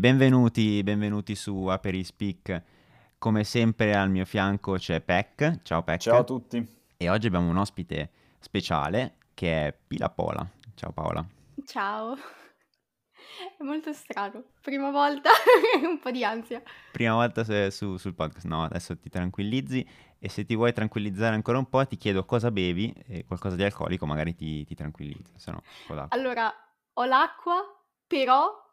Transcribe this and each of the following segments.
Benvenuti, benvenuti su Aperispeak. Come sempre al mio fianco c'è Peck. Ciao Peck. Ciao a tutti. E oggi abbiamo un ospite speciale che è Pila Pola. Ciao Paola. Ciao. È molto strano. Prima volta un po' di ansia. Prima volta su, sul podcast. No, adesso ti tranquillizzi e se ti vuoi tranquillizzare ancora un po' ti chiedo cosa bevi e qualcosa di alcolico magari ti, ti tranquillizza. Se no, allora, ho l'acqua, però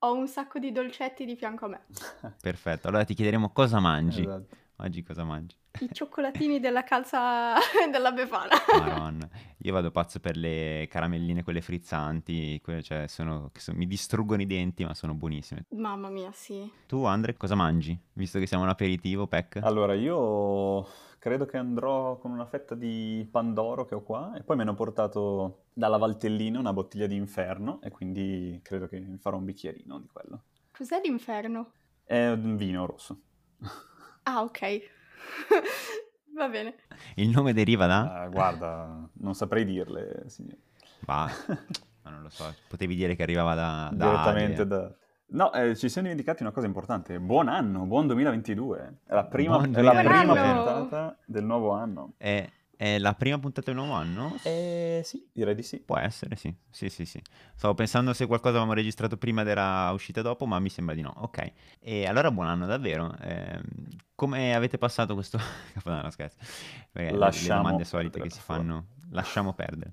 ho un sacco di dolcetti di fianco a me. Perfetto, allora ti chiederemo cosa mangi. Esatto. Oggi cosa mangi? I cioccolatini della calza della Befana. Madonna, io vado pazzo per le caramelline, quelle frizzanti, quelle, cioè sono, sono, mi distruggono i denti, ma sono buonissime. Mamma mia, sì. Tu, Andre, cosa mangi? Visto che siamo un aperitivo, Peck? Allora, io credo che andrò con una fetta di pandoro che ho qua e poi mi hanno portato dalla Valtellina una bottiglia di inferno e quindi credo che mi farò un bicchierino di quello. Cos'è l'inferno? È un vino rosso. Ah, ok. Va bene. Il nome deriva da? Uh, guarda, non saprei dirle, signore. Bah, non lo so, potevi dire che arrivava da... da Direttamente da... No, eh, ci siamo dimenticati una cosa importante. Buon anno, buon 2022. È la prima, è la prima puntata del nuovo anno. È, è, la prima puntata del nuovo anno? Eh, sì, direi di sì. Può essere, sì. Sì, sì, sì. Stavo pensando se qualcosa avevamo registrato prima ed era uscita dopo, ma mi sembra di no. Ok. E allora buon anno davvero. Eh, come avete passato questo... no, scherzo. Perché Lasciamo le domande solite che si fanno... Lasciamo perdere.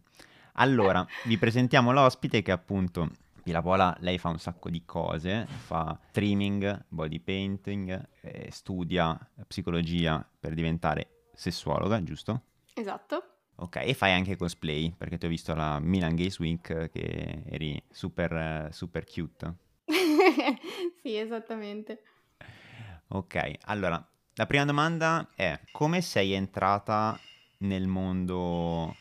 Allora, vi presentiamo l'ospite che appunto la Pola, lei fa un sacco di cose, fa streaming, body painting, eh, studia psicologia per diventare sessuologa, giusto? Esatto. Ok, e fai anche cosplay, perché ti ho visto alla Milan Games Week che eri super, super cute. sì, esattamente. Ok, allora, la prima domanda è come sei entrata nel mondo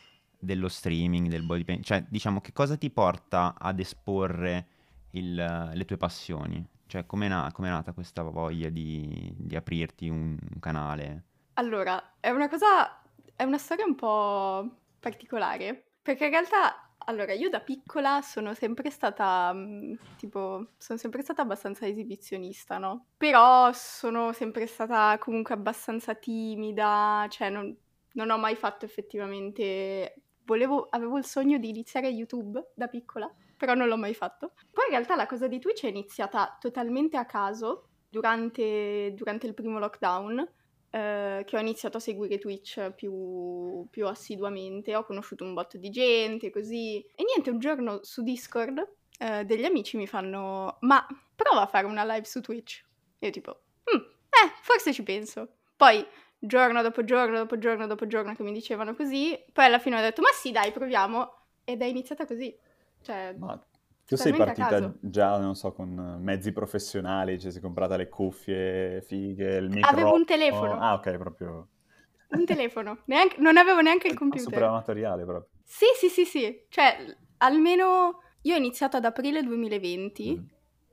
dello streaming, del body paint? Cioè, diciamo, che cosa ti porta ad esporre il, le tue passioni? Cioè, com'è, na- com'è nata questa voglia di, di aprirti un, un, canale? Allora, è una cosa, è una storia un po' particolare, perché in realtà, allora, io da piccola sono sempre stata, mm, tipo, sono sempre stata abbastanza esibizionista, no? Però sono sempre stata comunque abbastanza timida, cioè non, non ho mai fatto effettivamente volevo, avevo il sogno di iniziare YouTube da piccola, però non l'ho mai fatto. Poi in realtà la cosa di Twitch è iniziata totalmente a caso durante, durante il primo lockdown. Eh, che ho iniziato a seguire Twitch più, più, assiduamente, ho conosciuto un botto di gente, così. E niente, un giorno su Discord eh, degli amici mi fanno, ma prova a fare una live su Twitch. Io tipo, mm, eh, forse ci penso. Poi giorno dopo giorno dopo giorno dopo giorno che mi dicevano così, poi alla fine ho detto ma sì dai proviamo ed è iniziata così. Cioè, ma tu sei partita già, non so, con mezzi professionali, cioè sei comprata le cuffie fighe, il microfono. Avevo un telefono. Ah ok, proprio... Un telefono, neanche, non avevo neanche il computer. Super amatoriale proprio. Sì, sì, sì, sì, cioè almeno io ho iniziato ad aprile 2020 mm.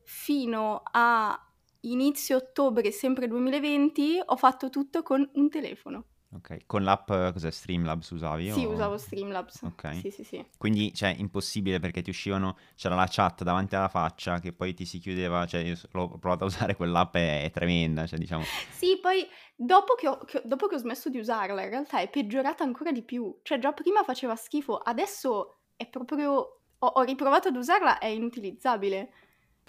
fino a inizio ottobre, sempre 2020, ho fatto tutto con un telefono. Ok, con l'app cos'è Streamlabs usavi? Sì, o... usavo Streamlabs. Ok. Sì, sì, sì. Quindi, cioè, impossibile perché ti uscivano, c'era la chat davanti alla faccia che poi ti si chiudeva, cioè io l'ho provato a usare quell'app, è, è tremenda, cioè diciamo... Sì, poi dopo che, ho, che, dopo che ho smesso di usarla, in realtà è peggiorata ancora di più. Cioè già prima faceva schifo, adesso è proprio... ho, ho riprovato ad usarla, è inutilizzabile.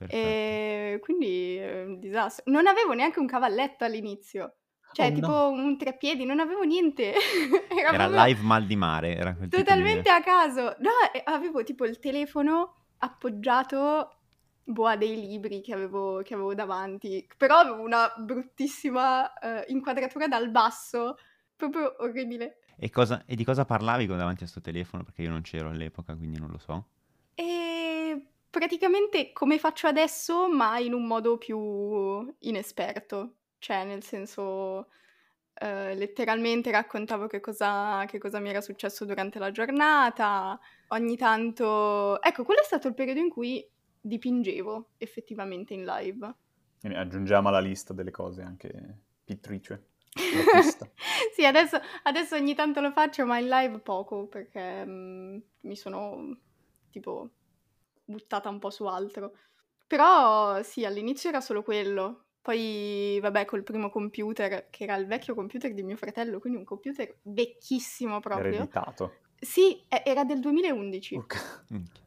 E quindi è un disastro. Non avevo neanche un cavalletto all'inizio. Cioè, oh, tipo no. un treppiedi, non avevo niente. era, era live mal di mare. Era totalmente a caso. No, avevo tipo il telefono appoggiato boh, a dei libri che avevo, che avevo davanti. Però avevo una bruttissima uh, inquadratura dal basso, proprio orribile. E, cosa, e di cosa parlavi davanti a questo telefono? Perché io non c'ero all'epoca, quindi non lo so. Praticamente come faccio adesso, ma in un modo più inesperto. Cioè, nel senso, eh, letteralmente raccontavo che cosa, che cosa mi era successo durante la giornata. Ogni tanto... Ecco, quello è stato il periodo in cui dipingevo effettivamente in live. Aggiungiamo alla lista delle cose anche pittrice. sì, adesso, adesso, ogni tanto lo faccio, ma in live poco perché mm, mi sono tipo buttata un po' su altro. Però sì, all'inizio era solo quello. Poi, vabbè, col primo computer, che era il vecchio computer di mio fratello, quindi un computer vecchissimo proprio. Ereditato. Sì, era del 2011. Ok. Minchia.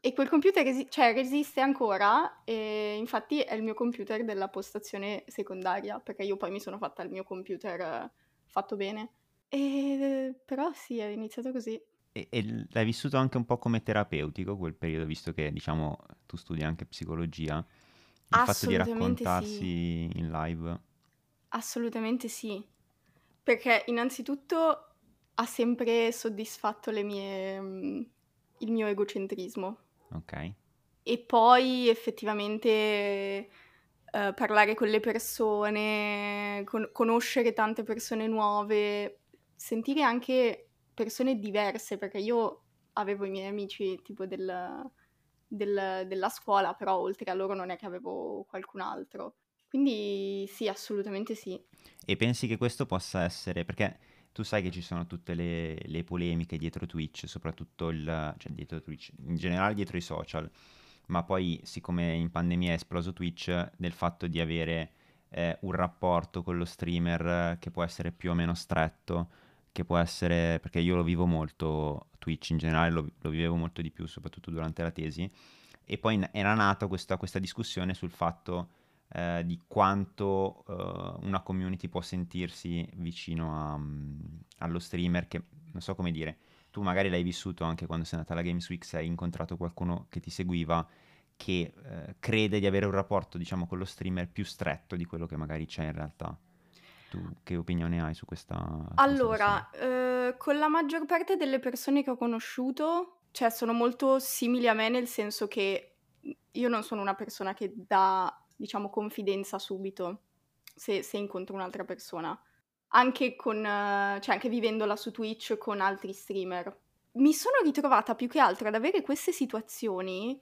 E quel computer resi- cioè, resiste ancora, e infatti è il mio computer della postazione secondaria, perché io poi mi sono fatta il mio computer eh, fatto bene. E, però sì, è iniziato così. E, e l'hai vissuto anche un po' come terapeutico quel periodo, visto che, diciamo, tu studi anche psicologia, il fatto di Assolutamente sì. raccontarsi in live. Assolutamente sì, perché innanzitutto ha sempre soddisfatto le mie, mm, il mio egocentrismo Ok? e poi effettivamente eh, parlare con le persone, con- conoscere tante persone nuove, sentire anche persone diverse, perché io avevo i miei amici tipo del- del- della scuola, però oltre a loro non è che avevo qualcun altro. Quindi sì, assolutamente sì. E pensi che questo possa essere, perché tu sai che ci sono tutte le, le polemiche dietro Twitch, soprattutto il, cioè dietro Twitch, in generale dietro i social, ma poi siccome in pandemia è esploso Twitch, del fatto di avere eh, un rapporto con lo streamer eh, che può essere più o meno stretto, che può essere, perché io lo vivo molto, Twitch in generale lo, lo vivevo molto di più, soprattutto durante la tesi, e poi era nata questa, questa discussione sul fatto eh, di quanto eh, una community può sentirsi vicino a, mm, allo streamer che non so come dire tu magari l'hai vissuto anche quando sei andata alla Games Week hai incontrato qualcuno che ti seguiva che eh, crede di avere un rapporto diciamo con lo streamer più stretto di quello che magari c'è in realtà tu che opinione hai su questa? Allora, eh, con la maggior parte delle persone che ho conosciuto, cioè sono molto simili a me nel senso che io non sono una persona che dà, diciamo, confidenza subito se, se incontro un'altra persona. Anche con, eh, cioè anche vivendola su Twitch con altri streamer. Mi sono ritrovata più che altro ad avere queste situazioni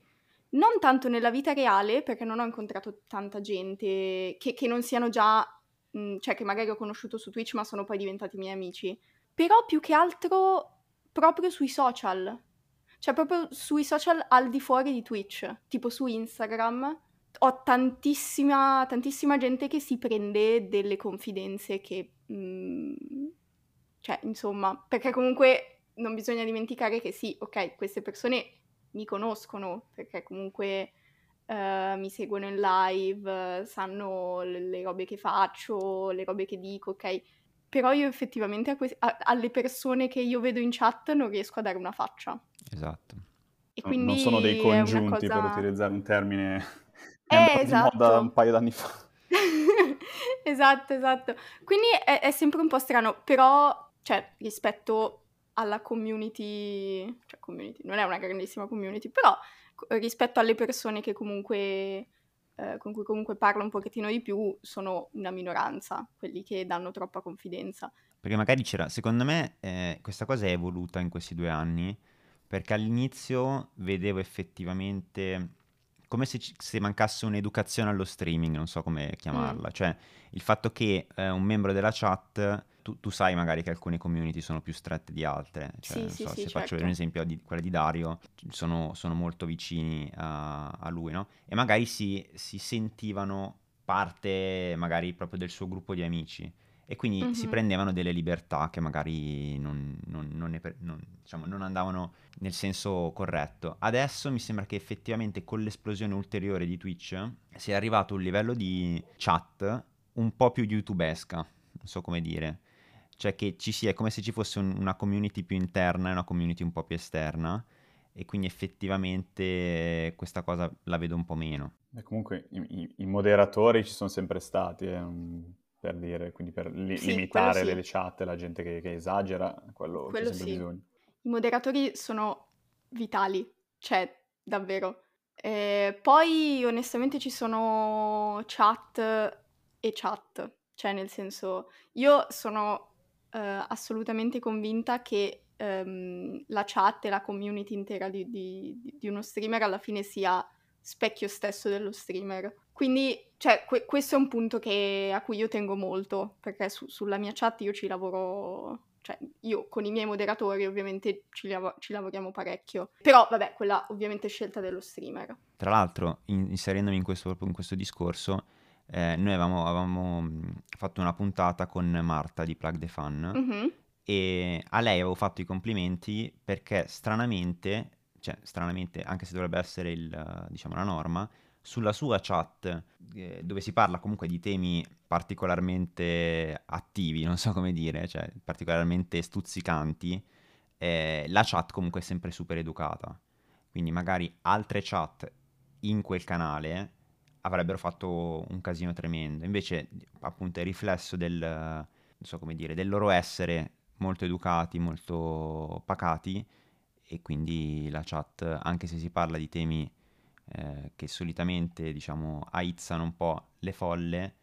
non tanto nella vita reale, perché non ho incontrato tanta gente che, che non siano già, cioè che magari ho conosciuto su Twitch ma sono poi diventati miei amici, però più che altro proprio sui social, cioè proprio sui social al di fuori di Twitch, tipo su Instagram. Ho tantissima, tantissima gente che si prende delle confidenze che, mh, cioè, insomma, perché comunque non bisogna dimenticare che sì, ok, queste persone mi conoscono perché comunque eh, mi seguono in live, sanno le, le robe che faccio, le robe che dico, ok? Però io effettivamente a que- a- alle persone che io vedo in chat non riesco a dare una faccia. esatto E quindi non sono dei congiunti, per cosa... utilizzare un termine Eh, andato di moda esatto. un paio d'anni fa. Esatto, esatto. Quindi è, è sempre un po' strano, però, cioè, rispetto alla community, cioè community, non è una grandissima community, però rispetto alle persone che comunque, eh, con cui comunque parlo un pochettino di più, sono una minoranza, quelli che danno troppa confidenza. Perché magari c'era, secondo me eh, questa cosa è evoluta in questi due anni, perché all'inizio vedevo effettivamente come se, ci- se mancasse un'educazione allo streaming, non so come chiamarla, cioè il fatto che eh, un membro della chat, tu, tu sai magari che alcune community sono più strette di altre, cioè Sì, sì, so, sì, se faccio certo. un esempio di quella di Dario, sono, sono molto vicini a, a lui, no? E magari si, si sentivano parte magari proprio del suo gruppo di amici e quindi si Mhm. prendevano delle libertà che magari non, non- non non- diciamo, non andavano nel senso corretto. Adesso mi sembra che effettivamente con l'esplosione ulteriore di Twitch sia arrivato a un livello di chat un po' più youtubesca, non so come dire. Cioè che ci sia, è come se ci fosse un- una community più interna e una community un po' più esterna e quindi effettivamente questa cosa la vedo un po' meno. E comunque i, i- i moderatori ci sono sempre stati, eh, um, per dire, quindi per li- Sì, limitare sì. delle chat, la gente che, che esagera, quello, c'è Quello sempre sì. bisogno. I moderatori sono vitali, cioè, davvero. Eh, poi, onestamente, ci sono chat e chat, cioè, nel senso, io sono eh, assolutamente convinta che ehm, la chat e la community intera di, di- di- uno streamer alla fine sia specchio stesso dello streamer. Quindi, cioè, que- questo è un punto che- a cui io tengo molto, perché su- sulla mia chat io ci lavoro cioè io con i miei moderatori ovviamente ci, lav- ci, lavoriamo parecchio, però vabbè, quella ovviamente è scelta dello streamer. Tra l'altro, in- inserendomi in questo, in questo discorso, eh, noi avevamo, avevamo, fatto una puntata con Marta di Plug the Fun mm-hmm. e a lei avevo fatto i complimenti perché stranamente, cioè stranamente anche se dovrebbe essere il, diciamo, la norma, sulla sua chat, eh, dove si parla comunque di temi particolarmente attivi, non so come dire, cioè particolarmente stuzzicanti, eh, la chat comunque è sempre super educata. Quindi magari altre chat in quel canale avrebbero fatto un casino tremendo. Invece, appunto, è riflesso del, so dire, del loro essere molto educati, molto pacati e quindi la chat, anche se si parla di temi eh, che solitamente diciamo aizzano un po' le folle,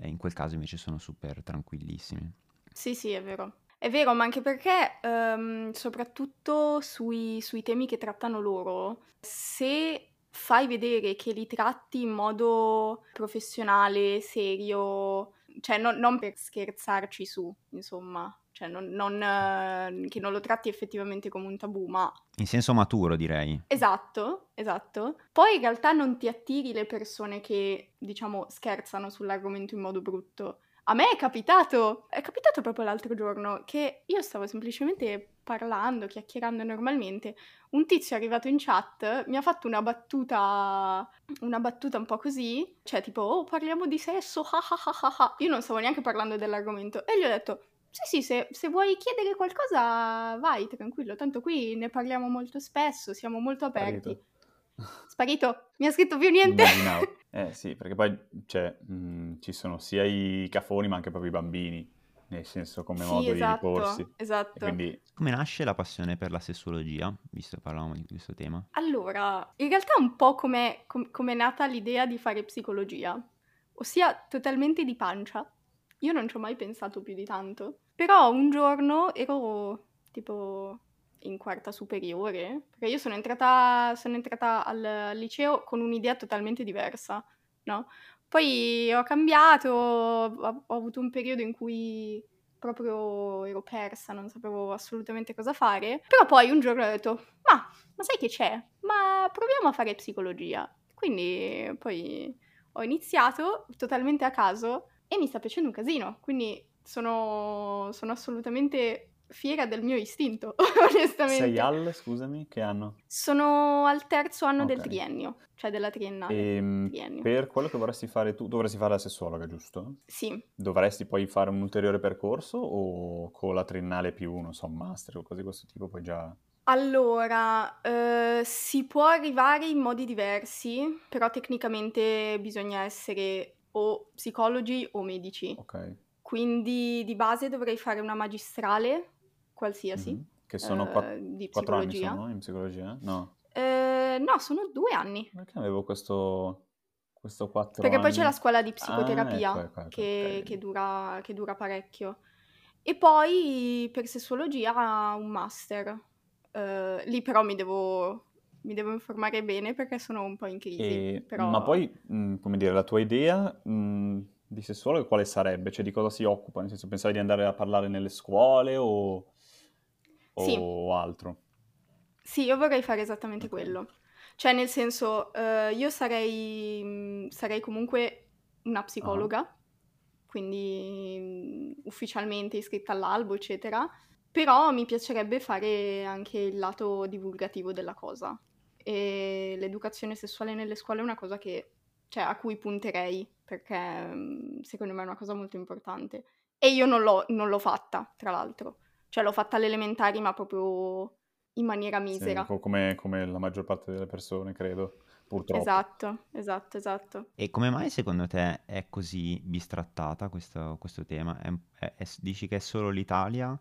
eh, in quel caso invece sono super tranquillissimi. Sì, sì, è vero. È vero, ma anche perché um, soprattutto sui, sui temi che trattano loro, se fai vedere che li tratti in modo professionale, serio, cioè non, non per scherzarci su, insomma, cioè non, non, eh, che non lo tratti effettivamente come un tabù, ma... In senso maturo, direi. Esatto, esatto. Poi in realtà non ti attiri le persone che, diciamo, scherzano sull'argomento in modo brutto. A me è capitato, è capitato proprio l'altro giorno che io stavo semplicemente parlando, chiacchierando normalmente, un tizio è arrivato in chat, mi ha fatto una battuta, una battuta un po' così, cioè tipo, oh parliamo di sesso, ha ha ha ha. Io non stavo neanche parlando dell'argomento e gli ho detto, sì, sì, se, se, vuoi chiedere qualcosa, vai, tranquillo. Tanto qui ne parliamo molto spesso, siamo molto aperti. Sparito. Sparito. Mi ha scritto più niente. eh sì, perché poi cioè, mh, ci sono sia i cafoni ma anche proprio i bambini, nel senso come sì, modo esatto, di porsi. Esatto. Quindi... Come nasce la passione per la sessuologia, visto che parlavamo di questo tema? Allora, in realtà è un po' come com- è nata l'idea di fare psicologia, ossia totalmente di pancia. Io non ci ho mai pensato più di tanto. Però un giorno ero tipo in quarta superiore, perché io sono entrata, sono entrata al liceo con un'idea totalmente diversa, no? Poi ho cambiato, ho, ho avuto un periodo in cui proprio ero persa, non sapevo assolutamente cosa fare. Però poi un giorno ho detto, ma, ma sai che c'è? Ma proviamo a fare psicologia. Quindi poi ho iniziato totalmente a caso e mi sta piacendo un casino. Quindi sono, sono assolutamente fiera del mio istinto, onestamente. Sei al, scusami, che anno? Sono al terzo anno okay. del triennio, cioè della triennale. Ehm, triennio. Per quello che vorresti fare tu, dovresti fare la sessuologa, giusto? Sì. Dovresti poi fare un ulteriore percorso o con la triennale più, non so, master o cose di questo tipo poi già... Allora, eh, si può arrivare in modi diversi, però tecnicamente bisogna essere o psicologi o medici. Ok. Quindi di base dovrei fare una magistrale, qualsiasi. Mm-hmm. Che sono quatt- eh, di quattro anni sono in psicologia? No. Eh, no, sono due anni. Perché avevo questo, questo quattro Perché anni? poi c'è la scuola di psicoterapia ah, ecco, ecco, ecco, che, okay. che, dura, che dura parecchio. E poi per sessuologia un master. Uh, lì però mi devo, mi devo, informare bene perché sono un po' in crisi. E, però... Ma poi, mh, mm, come dire, la tua idea... Mh di sessuologo quale sarebbe? Cioè di cosa si occupa? Nel senso, pensavi di andare a parlare nelle scuole o, o sì. altro? Sì, io vorrei fare esattamente okay. quello. Cioè, nel senso, uh, io sarei, sarei, comunque una psicologa, uh-huh. quindi um, ufficialmente iscritta all'albo, eccetera, però mi piacerebbe fare anche il lato divulgativo della cosa. E l'educazione sessuale nelle scuole è una cosa che, cioè, a cui punterei perché mhmm, secondo me è una cosa molto importante. E io non l'ho, non l'ho fatta, tra l'altro. Cioè l'ho fatta alle elementari, ma proprio in maniera misera. Sì, come, come la maggior parte delle persone, credo, purtroppo. Esatto, esatto, esatto. E come mai secondo te è così bistrattata questo, questo tema? È, è, è, dici che è solo l'Italia?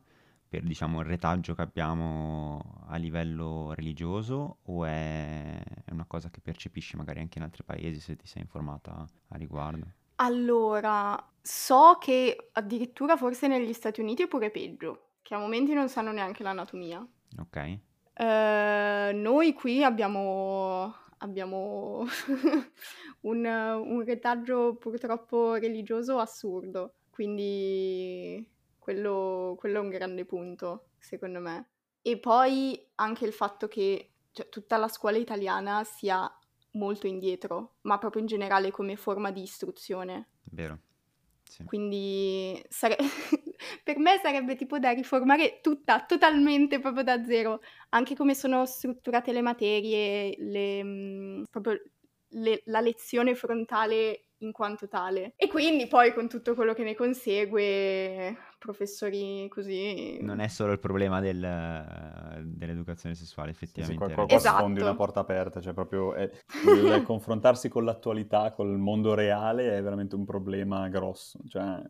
per diciamo, il retaggio che abbiamo a livello religioso o è una cosa che percepisci magari anche in altri paesi se ti sei informata a riguardo? Allora, so che addirittura forse negli Stati Uniti è pure peggio, che a momenti non sanno neanche l'anatomia. Ok. Uh, noi qui abbiamo, abbiamo un, un retaggio purtroppo religioso assurdo, quindi Quello, quello è un grande punto, secondo me. E poi anche il fatto che cioè, tutta la scuola italiana sia molto indietro, ma proprio in generale come forma di istruzione. Vero. Sì. Quindi sare- per me sarebbe tipo da riformare tutta, totalmente proprio da zero, anche come sono strutturate le materie, le, mh, proprio le, la lezione frontale in quanto tale. E quindi poi con tutto quello che ne consegue, professori così... Non è solo il problema del, dell'educazione sessuale, effettivamente. Sì, sì, qua, qua esatto. sfondi una porta aperta, cioè proprio è, il confrontarsi con l'attualità, col mondo reale è veramente un problema grosso. Cioè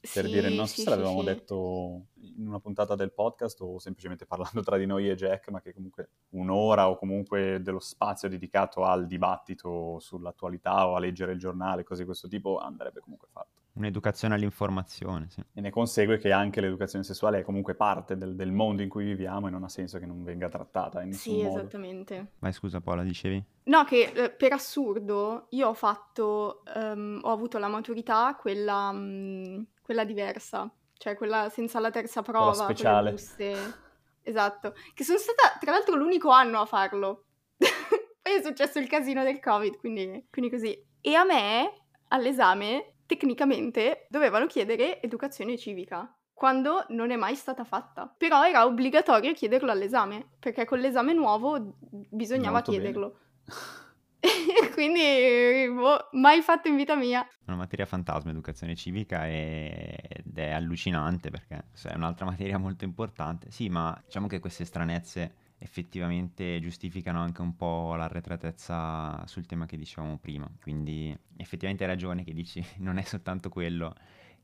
per sì, dire, non so sì, se l'avevamo sì, detto in una puntata del podcast o semplicemente parlando tra di noi e Jack, ma che comunque un'ora o comunque dello spazio dedicato al dibattito sull'attualità o a leggere il giornale, cose di questo tipo, andrebbe comunque fatto. Un'educazione all'informazione, sì. E ne consegue che anche l'educazione sessuale è comunque parte del, del mondo in cui viviamo e non ha senso che non venga trattata in nessun sì, modo. Sì, esattamente. Vai, scusa Paola, dicevi? No, che eh, per assurdo io ho fatto, um, ho avuto la maturità, quella, um, quella diversa, cioè quella senza la terza prova, quella speciale. Buste... Esatto, che sono stata tra l'altro l'unico anno a farlo. Poi è successo il casino del Covid, quindi, quindi così. E a me, all'esame, tecnicamente dovevano chiedere educazione civica, quando non è mai stata fatta. Però era obbligatorio chiederlo all'esame, perché con l'esame nuovo bisognava Molto chiederlo. Quindi, boh, mai fatto in vita mia. Una materia fantasma, educazione civica, ed è allucinante perché è un'altra materia molto importante. Sì, ma diciamo che queste stranezze effettivamente giustificano anche un po' l'arretratezza sul tema che dicevamo prima. Quindi effettivamente hai ragione che dici non è soltanto quello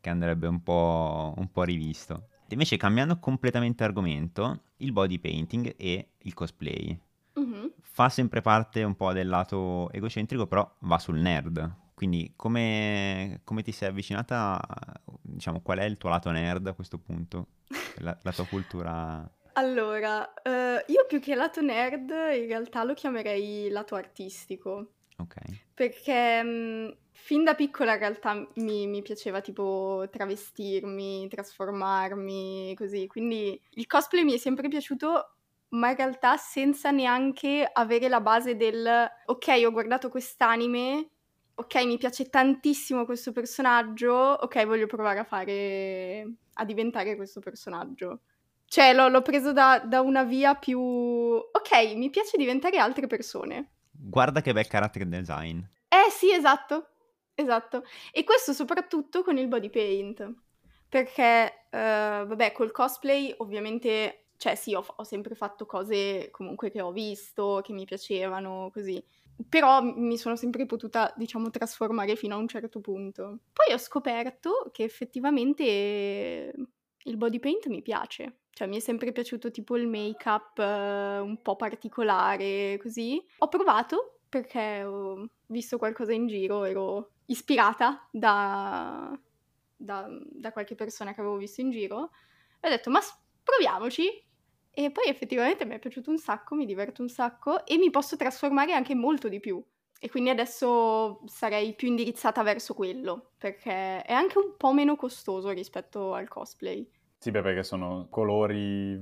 che andrebbe un po', un po rivisto. Invece cambiando completamente argomento, il body painting e il cosplay. Mm-hmm. Fa sempre parte un po' del lato egocentrico, però va sul nerd. Quindi come, come ti sei avvicinata, diciamo, qual è il tuo lato nerd a questo punto? La, la tua cultura allora, eh, io più che lato nerd in realtà lo chiamerei lato artistico. Ok. Perché mh, mm, fin da piccola in realtà mi, mi piaceva tipo travestirmi, trasformarmi, così. Quindi il cosplay mi è sempre piaciuto, ma in realtà senza neanche avere la base del ok, ho guardato quest'anime, ok, mi piace tantissimo questo personaggio, ok, voglio provare a fare, a diventare questo personaggio. Cioè, l'ho, l'ho preso da, da, una via più... Ok, mi piace diventare altre persone. Guarda che bel character design. Eh sì, esatto. Esatto. E questo soprattutto con il body paint. Perché, uh, vabbè, col cosplay ovviamente... Cioè sì, ho, ho sempre fatto cose comunque che ho visto, che mi piacevano, così. Però mi sono sempre potuta, diciamo, trasformare fino a un certo punto. Poi ho scoperto che effettivamente il body paint mi piace. Cioè, mi è sempre piaciuto tipo il make-up uh, un po' particolare, così. Ho provato perché ho visto qualcosa in giro, ero ispirata da, da, da qualche persona che avevo visto in giro e ho detto, ma proviamoci. E poi effettivamente mi è piaciuto un sacco, mi diverto un sacco e mi posso trasformare anche molto di più. E quindi adesso sarei più indirizzata verso quello, perché è anche un po' meno costoso rispetto al cosplay. Sì, beh, perché sono colori...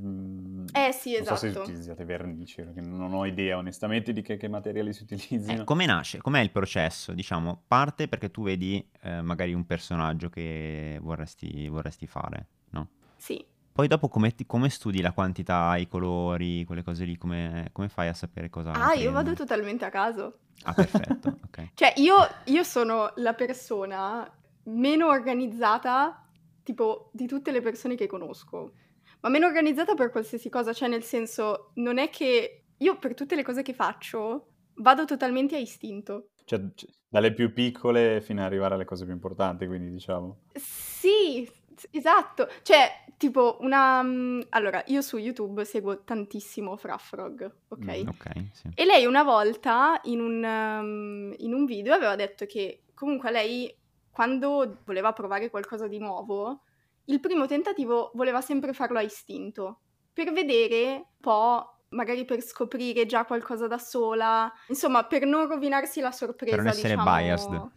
Eh sì, esatto. Non so se esatto. utilizzate vernici, perché non ho idea onestamente di che, che materiali si utilizzino. Eh, come nasce? Com'è il processo? Diciamo, parte perché tu vedi eh, magari un personaggio che vorresti, vorresti fare, no? Sì. Poi dopo come, come, studi la quantità, i colori, quelle cose lì, come, come fai a sapere cosa... Ah, prende? io vado totalmente a caso. Ah, perfetto, ok. cioè, io, io sono la persona meno organizzata tipo di tutte le persone che conosco, ma meno organizzata per qualsiasi cosa, cioè nel senso non è che io per tutte le cose che faccio vado totalmente a istinto. Cioè, dalle più piccole fino ad arrivare alle cose più importanti, quindi diciamo. Sì, esatto. Cioè, tipo una... Mm, allora, io su YouTube seguo tantissimo Frafrog, ok? Mm, ok, sì. E lei una volta in un, um, in un video aveva detto che comunque lei quando voleva provare qualcosa di nuovo, il primo tentativo voleva sempre farlo a istinto, per vedere un po', magari per scoprire già qualcosa da sola, insomma, per non rovinarsi la sorpresa. Per non essere diciamo... biased.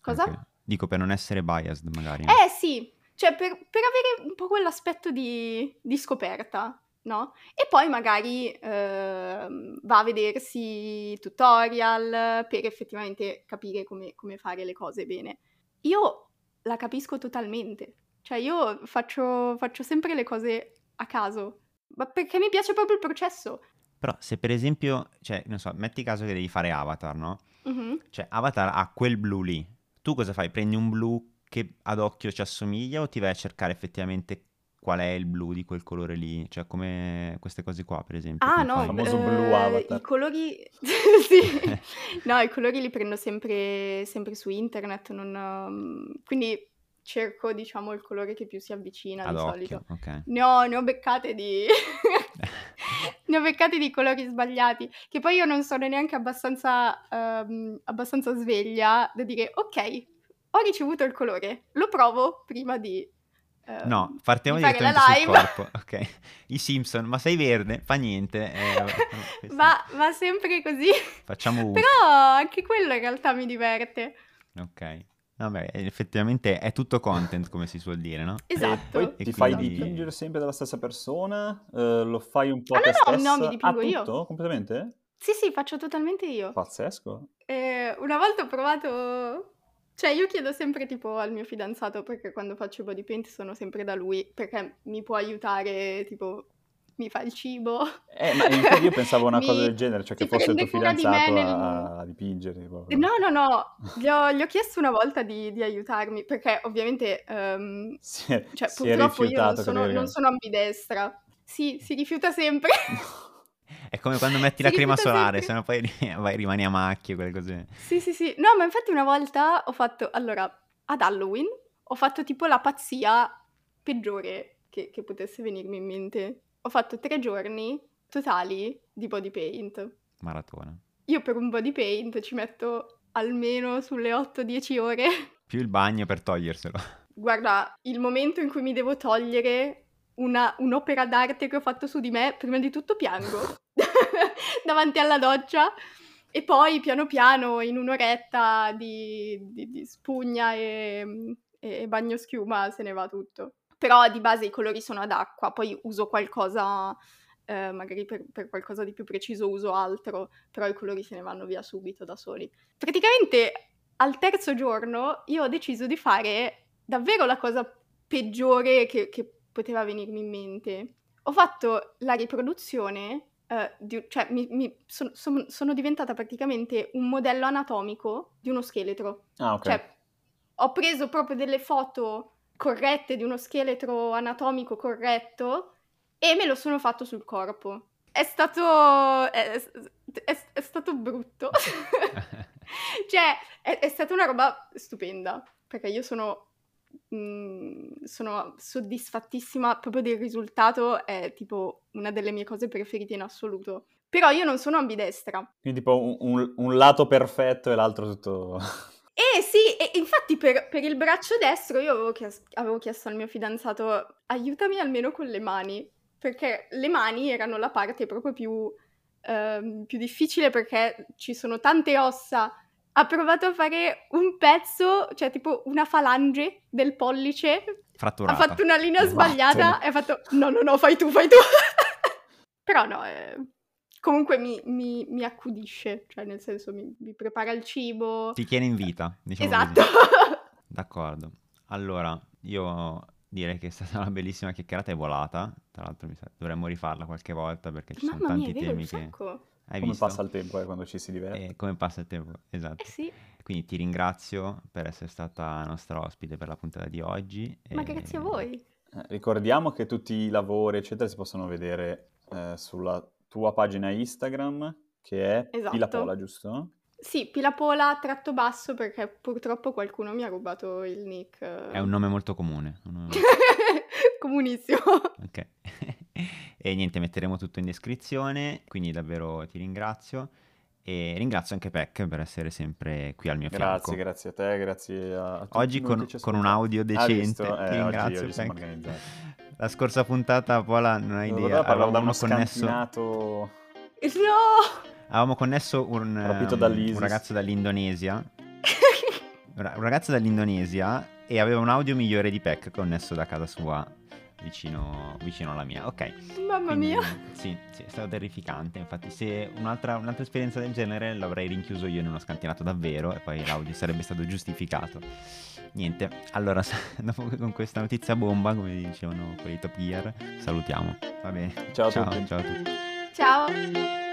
Cosa? Okay. Dico per non essere biased, magari. Eh sì, Cioè, per, per avere un po' quell'aspetto di, di scoperta, no? E poi magari eh, va a vedersi tutorial per effettivamente capire come, come, fare le cose bene. Io la capisco totalmente, cioè io faccio, faccio sempre le cose a caso, ma perché mi piace proprio il processo. Però se per esempio, cioè, non so, metti caso che devi fare Avatar, no? Mm-hmm. Cioè, Avatar ha quel blu lì. Tu cosa fai? Prendi un blu che ad occhio ci assomiglia o ti vai a cercare effettivamente qual è il blu di quel colore lì? Cioè, come queste cose qua, per esempio. Ah, no, il famoso eh, blu avatar. I colori... sì. no, i colori li prendo sempre, sempre su internet, non... Um... quindi cerco, diciamo, il colore che più si avvicina Ad di occhio, solito. ok. Ne ho, ne ho beccate di... ne ho beccati di colori sbagliati, che poi io non sono neanche abbastanza, um, abbastanza sveglia da dire, ok, ho ricevuto il colore, lo provo prima di... No, partiamo di direttamente sul corpo. Ok, i Simpson, ma sei verde? Fa niente. Eh, va, va sempre così. Facciamo uno. Però anche quello in realtà mi diverte. Ok. Vabbè, effettivamente è tutto content, come si suol dire, no? Esatto. E poi e ti quindi... fai dipingere sempre dalla stessa persona? Uh, lo fai un po' ah, te no, no, no, mi dipingo ah, io. tutto? Completamente? Sì, sì, faccio totalmente io. Pazzesco. Eh, una volta ho provato... Cioè, io chiedo sempre tipo al mio fidanzato, perché quando faccio body paint sono sempre da lui, perché mi può aiutare, tipo, mi fa il cibo. Eh, ma io pensavo una mi, cosa del genere, cioè che fosse il tuo fidanzato nel... a, a, dipingere. Tipo. No, no, no, gli ho, gli ho chiesto una volta di, di aiutarmi, perché ovviamente um, si è, cioè, si purtroppo io non sono, non sono ambidestra. Sì, si rifiuta sempre. È come quando metti la crema solare, se no poi vai, rimani a macchie, quelle cose. Sì, sì, sì. No, ma infatti una volta ho fatto, allora, ad Halloween ho fatto tipo la pazzia peggiore che, che potesse venirmi in mente ho fatto tre giorni totali di body paint. Maratona. Io per un body paint ci metto almeno sulle 8-10 ore. Più il bagno per toglierselo. Guarda, il momento in cui mi devo togliere una, un'opera d'arte che ho fatto su di me, prima di tutto piango davanti alla doccia e poi piano piano in un'oretta di, di, di spugna e, e bagno schiuma se ne va tutto però di base i colori sono ad acqua, poi uso qualcosa, eh, magari per, per, qualcosa di più preciso uso altro, però i colori se ne vanno via subito da soli. Praticamente al terzo giorno io ho deciso di fare davvero la cosa peggiore che, che poteva venirmi in mente. Ho fatto la riproduzione Uh, di, cioè, mi, mi son, son, sono diventata praticamente un modello anatomico di uno scheletro. Ah, ok. Cioè, ho preso proprio delle foto corrette di uno scheletro anatomico corretto e me lo sono fatto sul corpo. È stato... è, è, è stato brutto. cioè, è, è, stata una roba stupenda, perché io sono... Mh, mm, sono soddisfattissima proprio del risultato, è tipo una delle mie cose preferite in assoluto. Però io non sono ambidestra. Quindi tipo un, un, un lato perfetto e l'altro tutto... Eh sì, e infatti per, per il braccio destro io avevo chiesto, avevo chiesto al mio fidanzato aiutami almeno con le mani, perché le mani erano la parte proprio più, ehm, più difficile perché ci sono tante ossa. Ha provato a fare un pezzo, cioè tipo una falange del pollice. Fratturata. Ha fatto una linea sbagliata e ha fatto no, no, no, fai tu, fai tu. Però no, eh, comunque mi, mi, mi, accudisce, cioè nel senso mi, mi, prepara il cibo. Ti tiene in vita, diciamo Esatto. D'accordo. Allora, io direi che è stata una bellissima chiacchierata e volata. Tra l'altro dovremmo rifarla qualche volta perché ci Mamma sono tanti mia, temi che... Hai come visto? passa il tempo eh, quando ci si diverte. E come passa il tempo, esatto. Eh sì. Quindi ti ringrazio per essere stata nostra ospite per la puntata di oggi. Ma e... grazie a voi. Eh, ricordiamo che tutti i lavori, eccetera, si possono vedere eh, sulla tua pagina Instagram, che è esatto. Pilapola, giusto? Sì, Pilapola tratto basso perché purtroppo qualcuno mi ha rubato il nick. È un nome molto comune. Nome... Comunissimo. Ok. E niente, metteremo tutto in descrizione, quindi davvero ti ringrazio. E ringrazio anche Peck per essere sempre qui al mio grazie, fianco. Grazie, grazie a te, grazie a tutti. Oggi con, con un audio decente. Ah, ti eh, ringrazio, oggi, oggi La scorsa puntata, Paola, non hai idea. Avevamo connesso... No! Avevamo connesso un, um, un ragazzo dall'Indonesia. un ragazzo dall'Indonesia e aveva un audio migliore di Peck connesso da casa sua vicino, vicino alla mia. Ok. Mamma Quindi, mia. Sì, sì, è stato terrificante. Infatti, se un'altra, un'altra, esperienza del genere l'avrei rinchiuso io in uno scantinato davvero e poi l'audio sarebbe stato giustificato. Niente, allora dopo con questa notizia bomba, come dicevano quelli Top Gear, salutiamo. Va bene. Ciao a ciao, tutti. Ciao a tutti. Ciao.